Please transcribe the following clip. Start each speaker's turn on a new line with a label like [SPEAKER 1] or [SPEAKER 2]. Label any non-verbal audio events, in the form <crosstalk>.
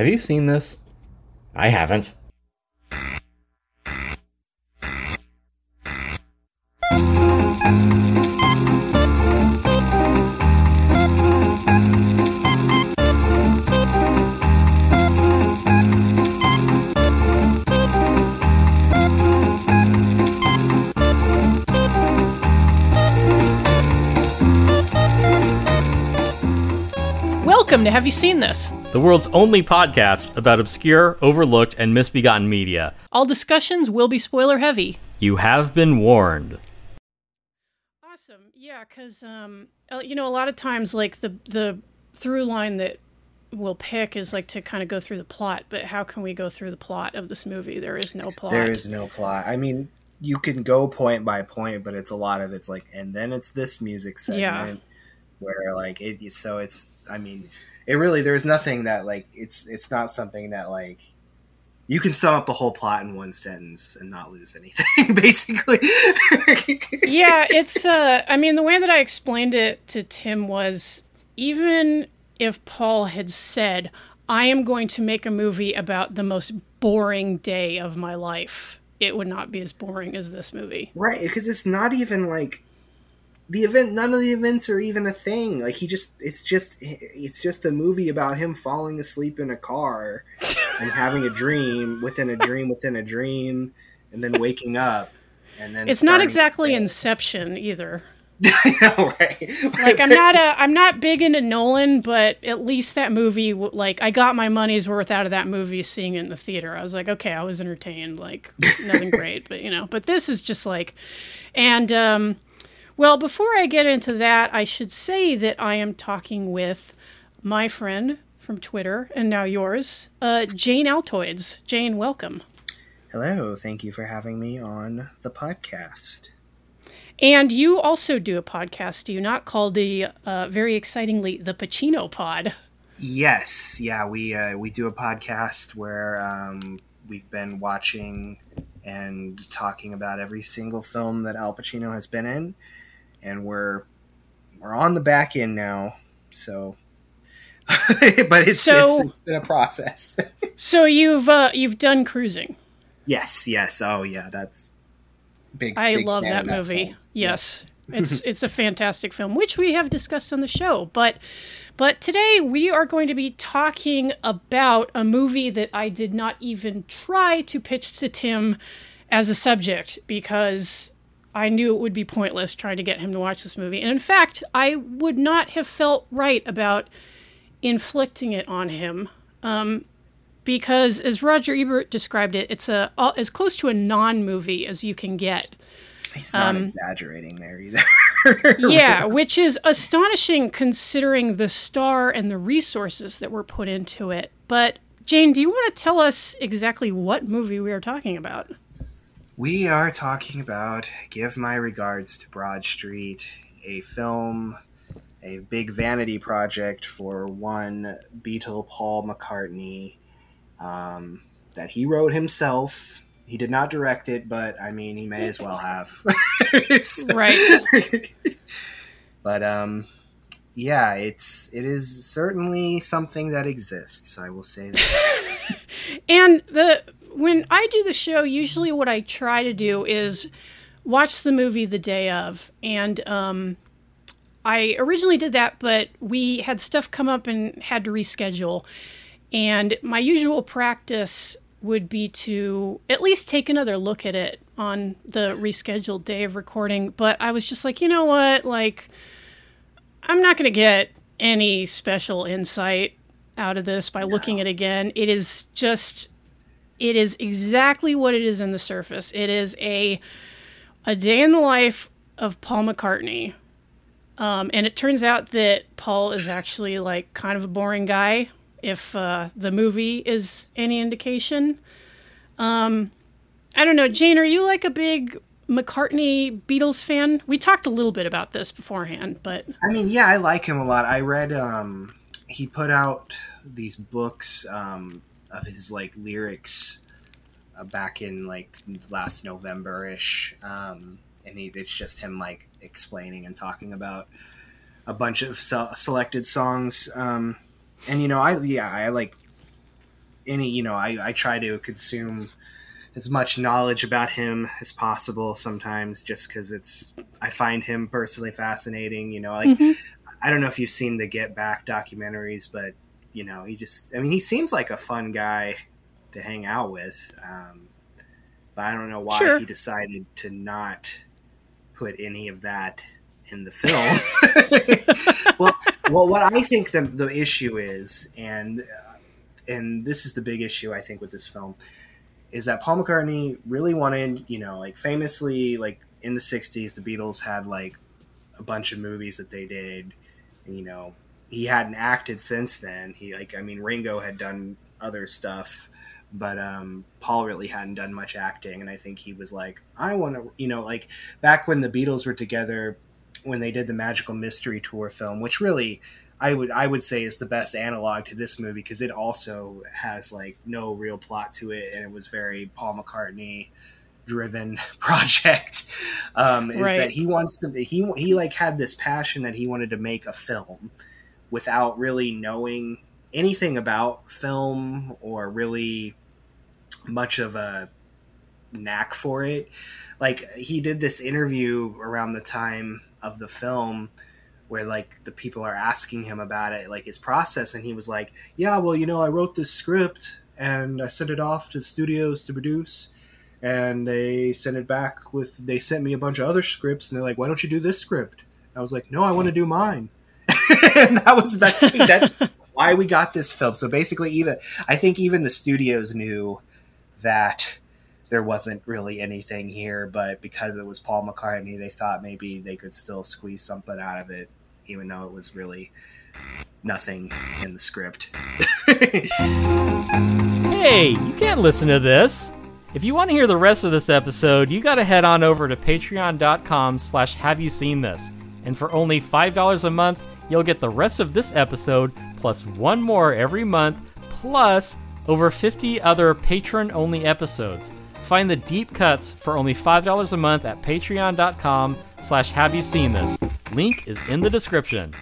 [SPEAKER 1] Have you seen this? I haven't.
[SPEAKER 2] Welcome to Have You Seen This?
[SPEAKER 1] The world's only podcast about obscure, overlooked, and misbegotten media.
[SPEAKER 2] All discussions will be spoiler heavy.
[SPEAKER 1] You have been warned.
[SPEAKER 2] Awesome. Yeah, because, um, uh, you know, a lot of times, like, the, the through line that we'll pick is, like, to kind of go through the plot. But how can we go through the plot of this movie? There is no plot.
[SPEAKER 3] There is no plot. I mean, you can go point by point, but it's a lot of it's like, and then it's this music segment
[SPEAKER 2] Yeah.
[SPEAKER 3] where like it. So it's, I mean, it really there's nothing that like it's it's not something that like you can sum up the whole plot in one sentence and not lose anything, <laughs> basically.
[SPEAKER 2] yeah, <laughs> it's uh I mean the way that I explained it to Tim was even if Paul had said, "I am going to make a movie about the most boring day of my life." It would not be as boring as this movie.
[SPEAKER 3] Right, because it's not even like the event. None of the events are even a thing. Like he just, it's just, it's just a movie about him falling asleep in a car and having a dream within a dream within a dream, and then waking up. And then
[SPEAKER 2] It's not exactly Inception either. <laughs>
[SPEAKER 3] I know, right?
[SPEAKER 2] Like I'm <laughs> not a I'm not big into Nolan, but at least that movie like I got my money's worth out of that movie seeing it in the theater. I was like, okay, I was entertained, like nothing <laughs> great, but you know, but this is just like and um well, before I get into that, I should say that I am talking with my friend from Twitter and now yours, uh, Jane Altoids. Jane, welcome.
[SPEAKER 3] Hello, thank you for having me on the podcast.
[SPEAKER 2] And you also do a podcast, do you not? Called the uh, very excitingly the Pacino Pod.
[SPEAKER 3] Yes, yeah, we uh, we do a podcast where um, we've been watching and talking about every single film that Al Pacino has been in, and we're we're on the back end now. So, <laughs> but it's,
[SPEAKER 2] So-
[SPEAKER 3] it's it's been a process. <laughs>
[SPEAKER 2] So you've uh, you've done cruising.
[SPEAKER 3] yes, yes, oh yeah, that's big.
[SPEAKER 2] I
[SPEAKER 3] big
[SPEAKER 2] love
[SPEAKER 3] fan
[SPEAKER 2] that movie.
[SPEAKER 3] film.
[SPEAKER 2] Yes. <laughs> It's it's a fantastic film, which we have discussed on the show. But but today we are going to be talking about a movie that I did not even try to pitch to Tim as a subject because I knew it would be pointless trying to get him to watch this movie. And in fact, I would not have felt right about inflicting it on him. Um, because as Roger Ebert described it, it's a as close to a non-movie as you can get.
[SPEAKER 3] He's not
[SPEAKER 2] Um,
[SPEAKER 3] exaggerating there either. <laughs>
[SPEAKER 2] yeah, which is astonishing considering the star and the resources that were put into it. But Jane, do you want to tell us exactly what movie we are talking about?
[SPEAKER 3] We are talking about Give My Regards to Broad Street, a film, a big vanity project for one Beatle Paul McCartney um, that he wrote himself. He did not direct it, but I mean, he may as well have. <laughs> So-
[SPEAKER 2] Right. <laughs>
[SPEAKER 3] but um, yeah, it's it is certainly something that exists. I will say that. <laughs>
[SPEAKER 2] And the when I do the show, usually what I try to do is watch the movie the day of. And um, I originally did that, but we had stuff come up and had to reschedule. And my usual practice would be to at least take another look at it on the rescheduled day of recording. But I was just like, you know what? Like, I'm not going to get any special insight out of this by looking at it again. It is just it is exactly what it is in the surface. It is a a day in the life of Paul McCartney. Um, and it turns out that Paul is actually like kind of a boring guy if uh, the movie is any indication. Um, I don't know, Jane, are you like a big McCartney Beatles fan? We talked a little bit about this beforehand, but
[SPEAKER 3] I mean, yeah, I like him a lot. I read um he put out these books um of his like lyrics uh, back in like last November-ish. Um and he, it's just him like explaining and talking about a bunch of se- selected songs um and you know, I yeah, I like any you know I, I try to consume as much knowledge about him as possible sometimes just because it's i find him personally fascinating you know like mm-hmm. i don't know if you've seen the get back documentaries but you know he just i mean he seems like a fun guy to hang out with um, but i don't know why sure. he decided to not put any of that in the <laughs> film <laughs> well well what i think the, the issue is and and this is the big issue I think with this film is that Paul McCartney really wanted, you know, like famously, like in the '60s, the Beatles had like a bunch of movies that they did, and you know, he hadn't acted since then. He like, I mean, Ringo had done other stuff, but um, Paul really hadn't done much acting, and I think he was like, I want to, you know, like back when the Beatles were together, when they did the Magical Mystery Tour film, which really I would I would say is the best analog to this movie because it also has like no real plot to it and it was very Paul McCartney driven <laughs> project. Um, is right. that he wants to he he like had this passion that he wanted to make a film without really knowing anything about film or really much of a knack for it. Like he did this interview around the time of the film where like the people are asking him about it, like his process, and he was like, "Yeah, well, you know, I wrote this script and I sent it off to the studios to produce." And they sent it back with. They sent me a bunch of other scripts, and they're like, "Why don't you do this script?" I was like, "No, I want to do mine." <laughs> and that was that's that's <laughs> why we got this film. So basically, even I think even the studios knew that there wasn't really anything here, but because it was Paul McCartney, they thought maybe they could still squeeze something out of it even though it was really nothing in the script. <laughs>
[SPEAKER 1] hey, you can't listen to this. If you want to hear the rest of this episode, you got to head on over to patreon.com slash have you seen this. And for only $5 a month, you'll get the rest of this episode plus one more every month, plus over 50 other patron-only episodes. Find the deep cuts for only $5 a month at patreon.com slash have you seen this. Link is in the description.